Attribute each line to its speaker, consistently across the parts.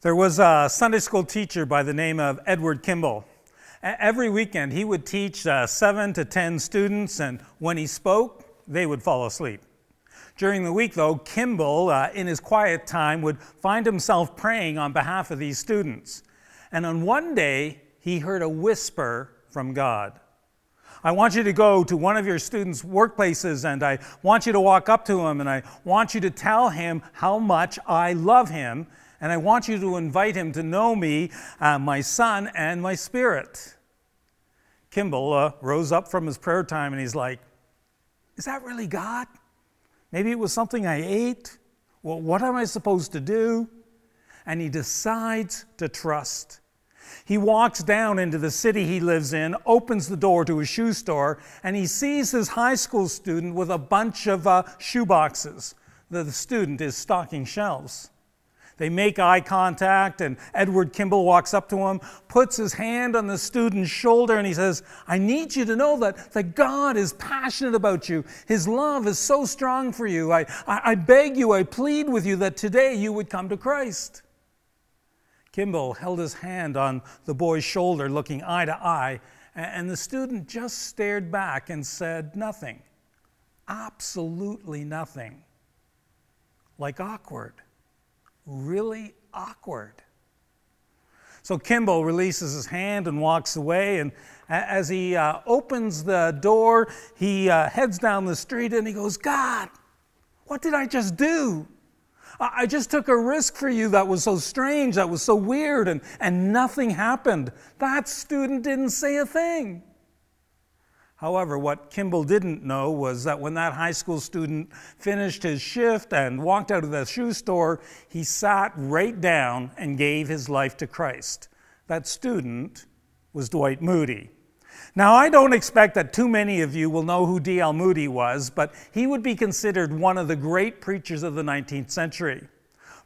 Speaker 1: There was a Sunday school teacher by the name of Edward Kimball. Every weekend, he would teach uh, seven to ten students, and when he spoke, they would fall asleep. During the week, though, Kimball, uh, in his quiet time, would find himself praying on behalf of these students. And on one day, he heard a whisper from God. I want you to go to one of your students' workplaces and I want you to walk up to him and I want you to tell him how much I love him and I want you to invite him to know me, uh, my son, and my spirit. Kimball uh, rose up from his prayer time and he's like, Is that really God? Maybe it was something I ate. Well, what am I supposed to do? And he decides to trust. He walks down into the city he lives in, opens the door to a shoe store, and he sees his high school student with a bunch of uh, shoe boxes. The, the student is stocking shelves. They make eye contact, and Edward Kimball walks up to him, puts his hand on the student's shoulder, and he says, I need you to know that, that God is passionate about you. His love is so strong for you. I, I, I beg you, I plead with you that today you would come to Christ. Kimball held his hand on the boy's shoulder, looking eye to eye, and the student just stared back and said nothing. Absolutely nothing. Like awkward really awkward. So Kimball releases his hand and walks away. And as he uh, opens the door, he uh, heads down the street and he goes, God, what did I just do? I just took a risk for you that was so strange, that was so weird, and, and nothing happened. That student didn't say a thing. However, what Kimball didn't know was that when that high school student finished his shift and walked out of the shoe store, he sat right down and gave his life to Christ. That student was Dwight Moody. Now, I don't expect that too many of you will know who D.L. Moody was, but he would be considered one of the great preachers of the 19th century.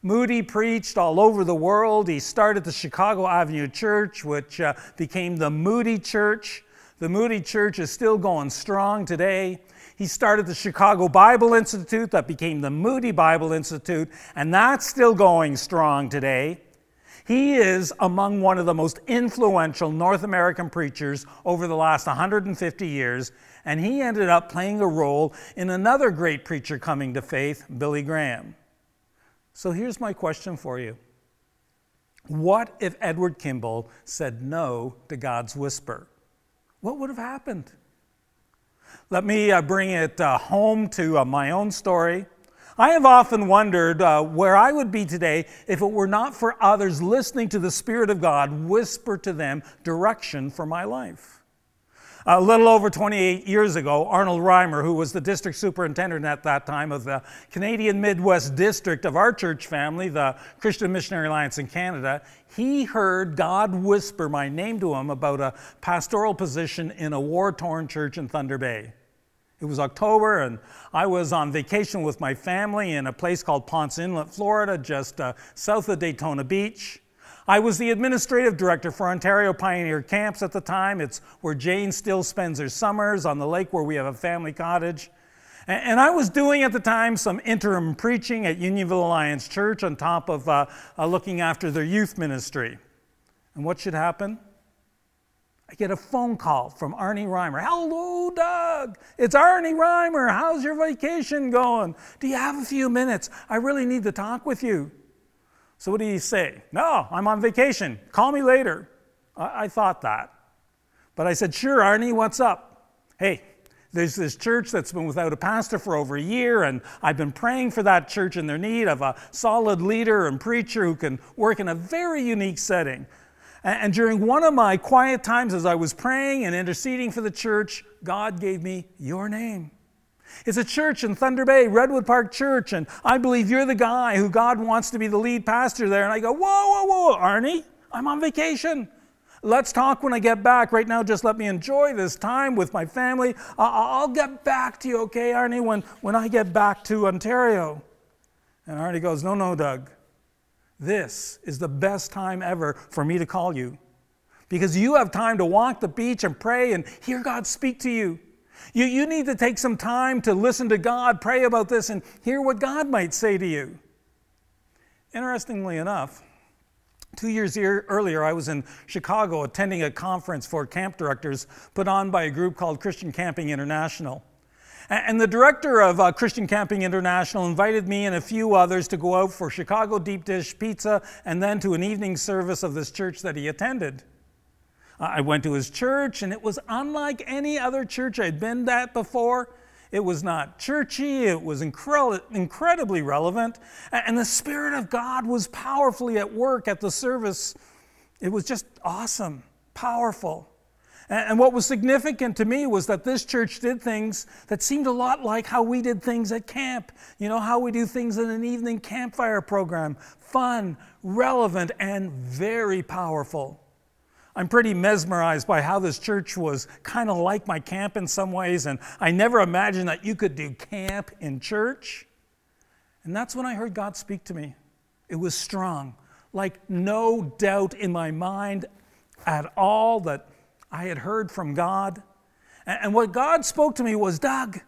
Speaker 1: Moody preached all over the world. He started the Chicago Avenue Church, which uh, became the Moody Church. The Moody Church is still going strong today. He started the Chicago Bible Institute that became the Moody Bible Institute, and that's still going strong today. He is among one of the most influential North American preachers over the last 150 years, and he ended up playing a role in another great preacher coming to faith, Billy Graham. So here's my question for you What if Edward Kimball said no to God's whisper? What would have happened? Let me uh, bring it uh, home to uh, my own story. I have often wondered uh, where I would be today if it were not for others listening to the Spirit of God whisper to them direction for my life. A little over 28 years ago, Arnold Reimer, who was the district superintendent at that time of the Canadian Midwest District of our church family, the Christian Missionary Alliance in Canada, he heard God whisper my name to him about a pastoral position in a war torn church in Thunder Bay. It was October, and I was on vacation with my family in a place called Ponce Inlet, Florida, just uh, south of Daytona Beach. I was the administrative director for Ontario Pioneer Camps at the time. It's where Jane still spends her summers on the lake where we have a family cottage. And I was doing at the time some interim preaching at Unionville Alliance Church on top of uh, uh, looking after their youth ministry. And what should happen? I get a phone call from Arnie Reimer. Hello, Doug. It's Arnie Reimer. How's your vacation going? Do you have a few minutes? I really need to talk with you. So, what do he say? No, I'm on vacation. Call me later. I, I thought that. But I said, Sure, Arnie, what's up? Hey, there's this church that's been without a pastor for over a year, and I've been praying for that church in their need of a solid leader and preacher who can work in a very unique setting. And during one of my quiet times as I was praying and interceding for the church, God gave me your name. It's a church in Thunder Bay, Redwood Park Church, and I believe you're the guy who God wants to be the lead pastor there. And I go, whoa, whoa, whoa, Arnie, I'm on vacation. Let's talk when I get back. Right now, just let me enjoy this time with my family. I'll get back to you, okay, Arnie, when, when I get back to Ontario. And Arnie goes, No, no, Doug. This is the best time ever for me to call you because you have time to walk the beach and pray and hear God speak to you. You, you need to take some time to listen to God, pray about this, and hear what God might say to you. Interestingly enough, Two years earlier, I was in Chicago attending a conference for camp directors put on by a group called Christian Camping International. And the director of uh, Christian Camping International invited me and a few others to go out for Chicago deep dish pizza and then to an evening service of this church that he attended. I went to his church, and it was unlike any other church I'd been at before. It was not churchy, it was incredibly relevant, and the Spirit of God was powerfully at work at the service. It was just awesome, powerful. And what was significant to me was that this church did things that seemed a lot like how we did things at camp. You know, how we do things in an evening campfire program fun, relevant, and very powerful. I'm pretty mesmerized by how this church was kind of like my camp in some ways, and I never imagined that you could do camp in church. And that's when I heard God speak to me. It was strong, like no doubt in my mind at all that I had heard from God. And what God spoke to me was Doug,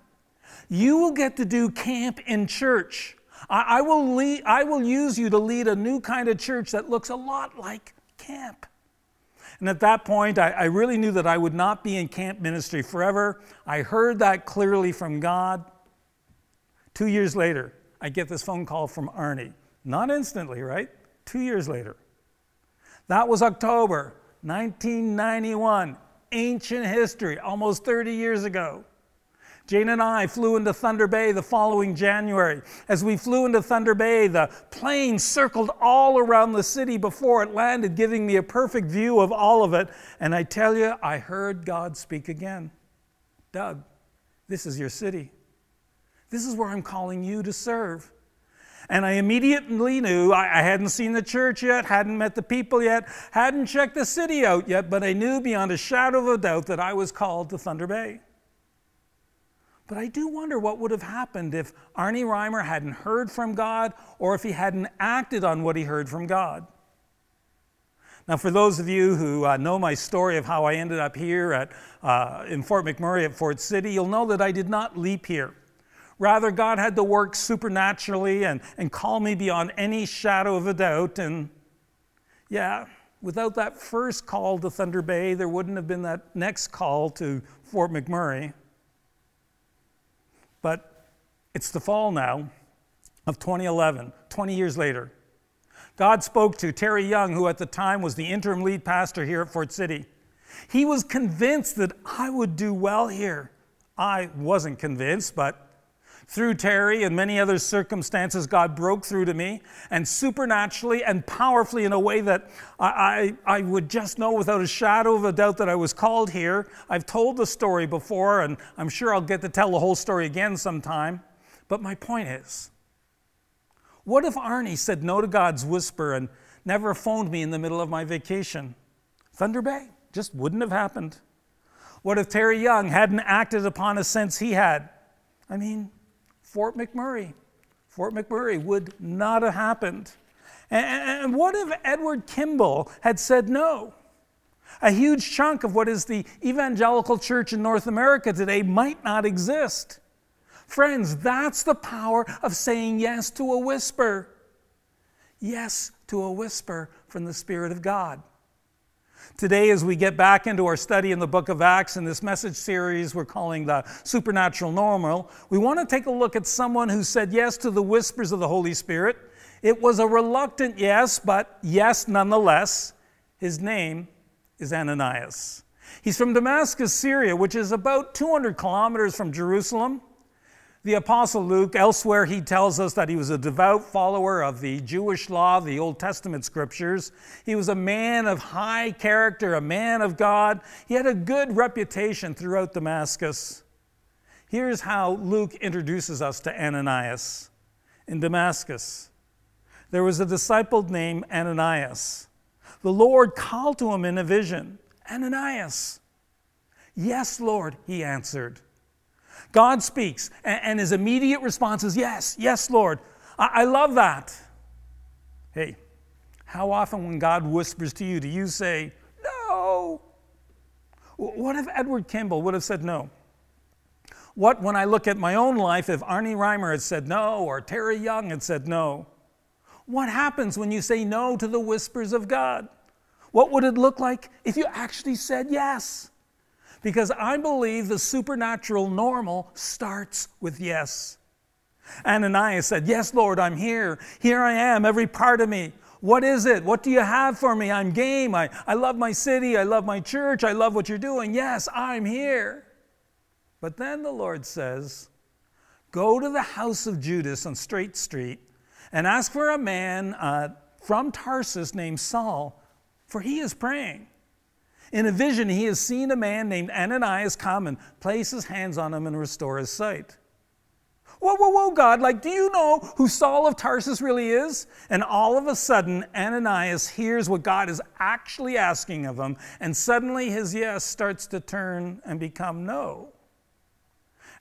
Speaker 1: you will get to do camp in church. I, will lead, I will use you to lead a new kind of church that looks a lot like camp. And at that point, I, I really knew that I would not be in camp ministry forever. I heard that clearly from God. Two years later, I get this phone call from Arnie. Not instantly, right? Two years later. That was October 1991, ancient history, almost 30 years ago. Jane and I flew into Thunder Bay the following January. As we flew into Thunder Bay, the plane circled all around the city before it landed, giving me a perfect view of all of it. And I tell you, I heard God speak again Doug, this is your city. This is where I'm calling you to serve. And I immediately knew I, hadn't seen the church yet, hadn't met the people yet, hadn't checked the city out yet, but I knew beyond a shadow of a doubt that I was called to Thunder Bay. But I do wonder what would have happened if Arnie Reimer hadn't heard from God or if he hadn't acted on what he heard from God. Now, for those of you who uh, know my story of how I ended up here at, uh, in Fort McMurray at Fort City, you'll know that I did not leap here. Rather, God had to work supernaturally and, and call me beyond any shadow of a doubt. And yeah, without that first call to Thunder Bay, there wouldn't have been that next call to Fort McMurray. But it's the fall now of 2011, 20 years later. God spoke to Terry Young, who at the time was the interim lead pastor here at Fort City. He was convinced that I would do well here. I wasn't convinced, but through Terry and many other circumstances, God broke through to me and supernaturally and powerfully in a way that I, I, I, would just know without a shadow of a doubt that I was called here. I've told the story before, and I'm sure I'll get to tell the whole story again sometime. But my point is what if Arnie said no to God's whisper and never phoned me in the middle of my vacation? Thunder Bay just wouldn't have happened. What if Terry Young hadn't acted upon a sense he had? I mean, Fort McMurray. Fort McMurray would not have happened. And, what if Edward Kimball had said no? A huge chunk of what is the evangelical church in North America today might not exist. Friends, that's the power of saying yes to a whisper. Yes to a whisper from the Spirit of God. Today, as we get back into our study in the book of Acts in this message series we're calling the Supernatural Normal, we want to take a look at someone who said yes to the whispers of the Holy Spirit. It was a reluctant yes, but yes nonetheless. His name is Ananias. He's from Damascus, Syria, which is about 200 kilometers from Jerusalem. The Apostle Luke, elsewhere, he tells us that he was a devout follower of the Jewish law, the Old Testament scriptures. He was a man of high character, a man of God. He had a good reputation throughout Damascus. Here's how Luke introduces us to Ananias. In Damascus, there was a disciple named Ananias. The Lord called to him in a vision Ananias. Yes, Lord, he answered. God speaks, and, his immediate response is, Yes, yes, Lord. I, love that. Hey, how often when God whispers to you, do you say, No? What if Edward Kimball would have said no? What, when I look at my own life, if Arnie Reimer had said no, or Terry Young had said no? What happens when you say no to the whispers of God? What would it look like if you actually said yes? Because I believe the supernatural normal starts with yes. Ananias said, Yes, Lord, I'm here. Here I am, every part of me. What is it? What do you have for me? I'm game. I, I love my city. I love my church. I love what you're doing. Yes, I'm here. But then the Lord says, Go to the house of Judas on Straight Street and ask for a man uh, from Tarsus named Saul, for he is praying. In a vision, he has seen a man named Ananias come and place his hands on him and restore his sight. Whoa, whoa, whoa, God, like, do you know who Saul of Tarsus really is? And all of a sudden, Ananias hears what God is actually asking of him, and suddenly his yes starts to turn and become no.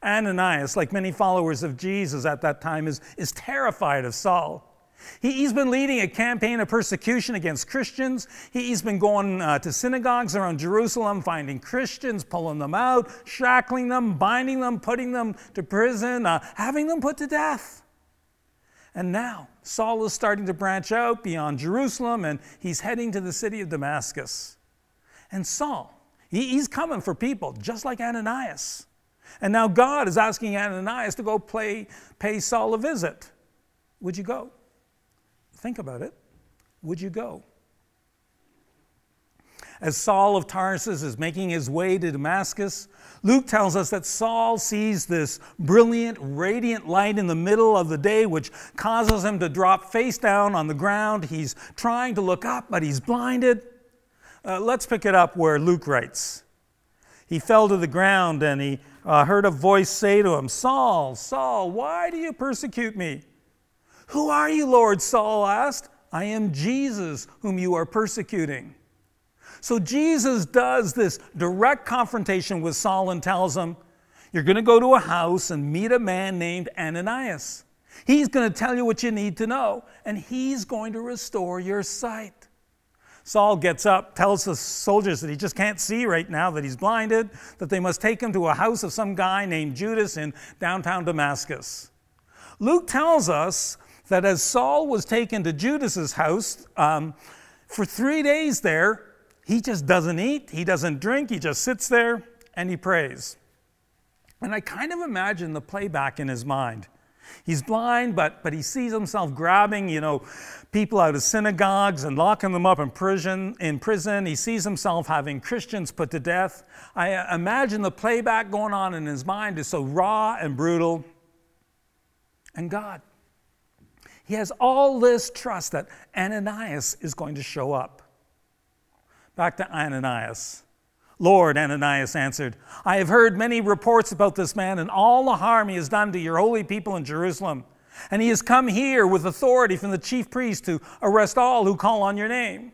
Speaker 1: Ananias, like many followers of Jesus at that time, is, is terrified of Saul. He, has been leading a campaign of persecution against Christians. He, has been going uh, to synagogues around Jerusalem, finding Christians, pulling them out, shackling them, binding them, putting them to prison, uh, having them put to death. And now Saul is starting to branch out beyond Jerusalem and he's heading to the city of Damascus. And Saul, he, he's coming for people just like Ananias. And now God is asking Ananias to go play, pay Saul a visit. Would you go? Think about it. Would you go? As Saul of Tarsus is making his way to Damascus, Luke tells us that Saul sees this brilliant, radiant light in the middle of the day, which causes him to drop face down on the ground. He's trying to look up, but he's blinded. Uh, let's pick it up where Luke writes. He fell to the ground and he uh, heard a voice say to him, Saul, Saul, why do you persecute me? Who are you, Lord? Saul asked. I am Jesus, whom you are persecuting. So Jesus does this direct confrontation with Saul and tells him, You're going to go to a house and meet a man named Ananias. He's going to tell you what you need to know, and he's going to restore your sight. Saul gets up, tells the soldiers that he just can't see right now, that he's blinded, that they must take him to a house of some guy named Judas in downtown Damascus. Luke tells us that as Saul was taken to Judas's house, um, for three days there, he just doesn't eat, he doesn't drink, he just sits there and he prays. And I kind of imagine the playback in his mind. He's blind, but, but he sees himself grabbing, you know, people out of synagogues and locking them up in prison. In prison, he sees himself having Christians put to death. I uh, imagine the playback going on in his mind is so raw and brutal. And God, he has all this trust that Ananias is going to show up. Back to Ananias. Lord, Ananias answered, I have heard many reports about this man and all the harm he has done to your holy people in Jerusalem. And he has come here with authority from the chief priest to arrest all who call on your name.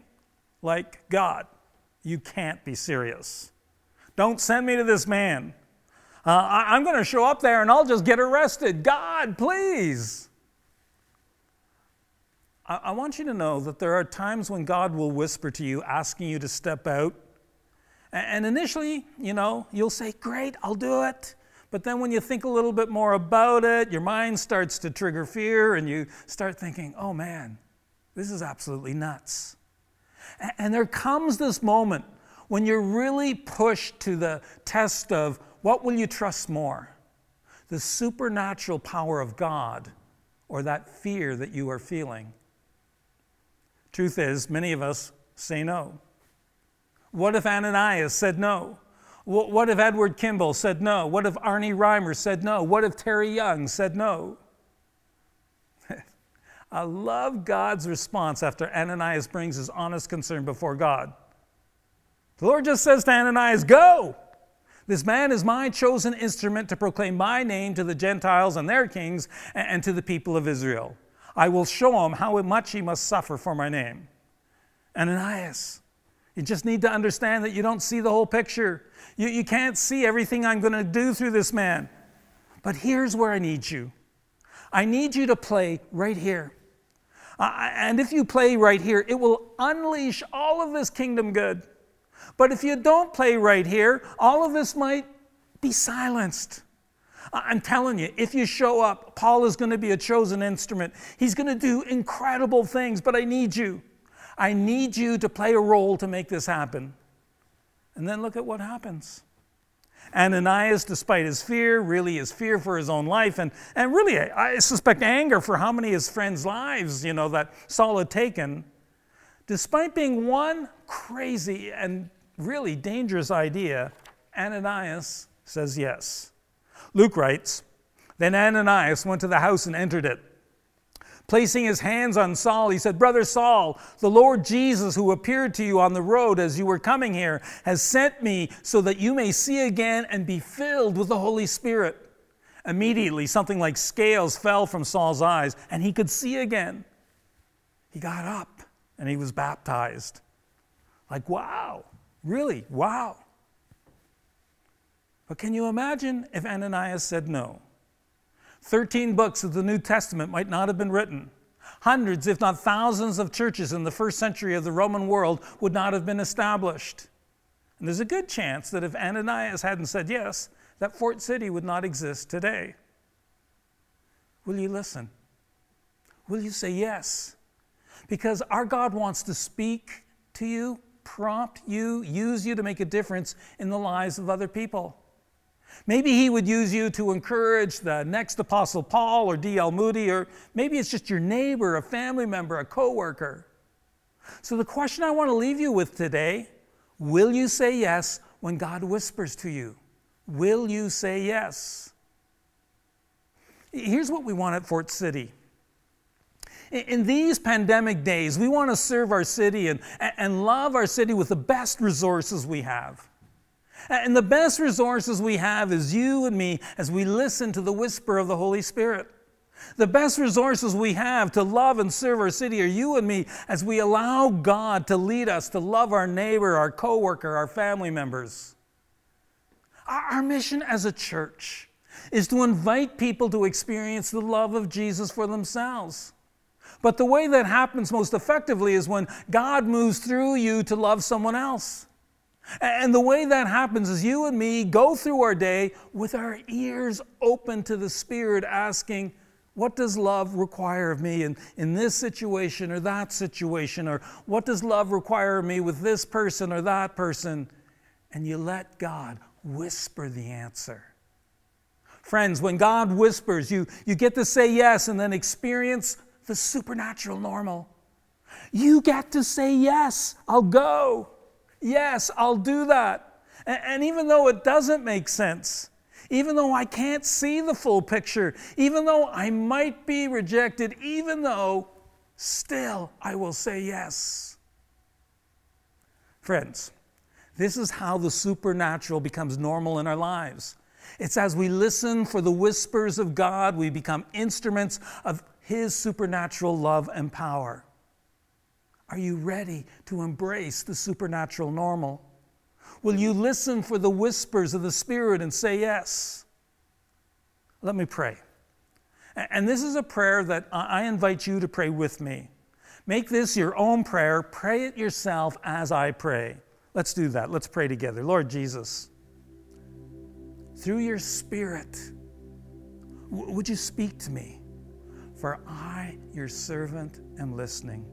Speaker 1: Like God, you can't be serious. Don't send me to this man. Uh, I- I'm going to show up there and I'll just get arrested. God, please. I, want you to know that there are times when God will whisper to you, asking you to step out. And initially, you know, you'll say, Great, I'll do it. But then when you think a little bit more about it, your mind starts to trigger fear and you start thinking, Oh man, this is absolutely nuts. And there comes this moment when you're really pushed to the test of what will you trust more? The supernatural power of God or that fear that you are feeling? Truth is, many of us say no. What if Ananias said no? What if Edward Kimball said no? What if Arnie Reimer said no? What if Terry Young said no? I love God's response after Ananias brings his honest concern before God. The Lord just says to Ananias, Go! This man is my chosen instrument to proclaim my name to the Gentiles and their kings and to the people of Israel. I will show him how much he must suffer for my name. Ananias, you just need to understand that you don't see the whole picture. You, you can't see everything I'm going to do through this man. But here's where I need you I need you to play right here. Uh, and if you play right here, it will unleash all of this kingdom good. But if you don't play right here, all of this might be silenced. I'm telling you, if you show up, Paul is going to be a chosen instrument. He's going to do incredible things, but I need you. I need you to play a role to make this happen. And then look at what happens. Ananias, despite his fear, really his fear for his own life, and, and really, I suspect anger for how many of his friends' lives, you know, that Saul had taken, despite being one crazy and really dangerous idea, Ananias says yes. Luke writes, Then Ananias went to the house and entered it. Placing his hands on Saul, he said, Brother Saul, the Lord Jesus, who appeared to you on the road as you were coming here, has sent me so that you may see again and be filled with the Holy Spirit. Immediately, something like scales fell from Saul's eyes, and he could see again. He got up and he was baptized. Like, wow, really, wow. But can you imagine if Ananias said no? Thirteen books of the New Testament might not have been written. Hundreds, if not thousands, of churches in the first century of the Roman world would not have been established. And there's a good chance that if Ananias hadn't said yes, that Fort City would not exist today. Will you listen? Will you say yes? Because our God wants to speak to you, prompt you, use you to make a difference in the lives of other people. Maybe he would use you to encourage the next Apostle Paul or D.L. Moody, or maybe it's just your neighbor, a family member, a coworker. So the question I want to leave you with today will you say yes when God whispers to you? Will you say yes? Here's what we want at Fort City. In these pandemic days, we want to serve our city and, and love our city with the best resources we have. And the best resources we have is you and me as we listen to the whisper of the Holy Spirit. The best resources we have to love and serve our city are you and me as we allow God to lead us to love our neighbor, our coworker, our family members. Our mission as a church is to invite people to experience the love of Jesus for themselves. But the way that happens most effectively is when God moves through you to love someone else. And the way that happens is you and me go through our day with our ears open to the Spirit, asking, What does love require of me in, in this situation or that situation? Or what does love require of me with this person or that person? And you let God whisper the answer. Friends, when God whispers, you, you get to say yes and then experience the supernatural normal. You get to say yes, I'll go. Yes, I'll do that. And, and even though it doesn't make sense, even though I can't see the full picture, even though I might be rejected, even though still I will say yes. Friends, this is how the supernatural becomes normal in our lives. It's as we listen for the whispers of God, we become instruments of His supernatural love and power. Are you ready to embrace the supernatural normal? Will you listen for the whispers of the Spirit and say yes? Let me pray. And this is a prayer that I invite you to pray with me. Make this your own prayer. Pray it yourself as I pray. Let's do that. Let's pray together. Lord Jesus, through your Spirit, would you speak to me? For I, your servant, am listening.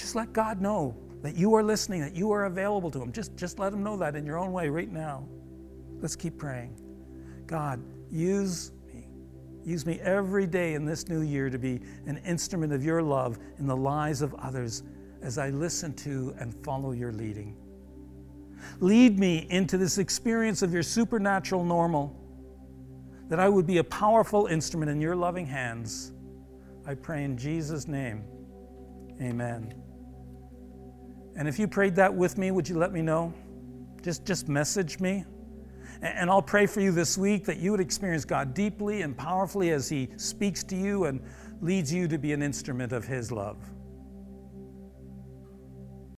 Speaker 1: Just let God know that you are listening, that you are available to Him. Just, just let Him know that in your own way right now. Let's keep praying. God, use me. Use me every day in this new year to be an instrument of your love in the lives of others as I listen to and follow your leading. Lead me into this experience of your supernatural normal, that I would be a powerful instrument in your loving hands. I pray in Jesus' name. Amen. And if you prayed that with me, would you let me know? Just, just message me. And I'll pray for you this week that you would experience God deeply and powerfully as He speaks to you and leads you to be an instrument of His love.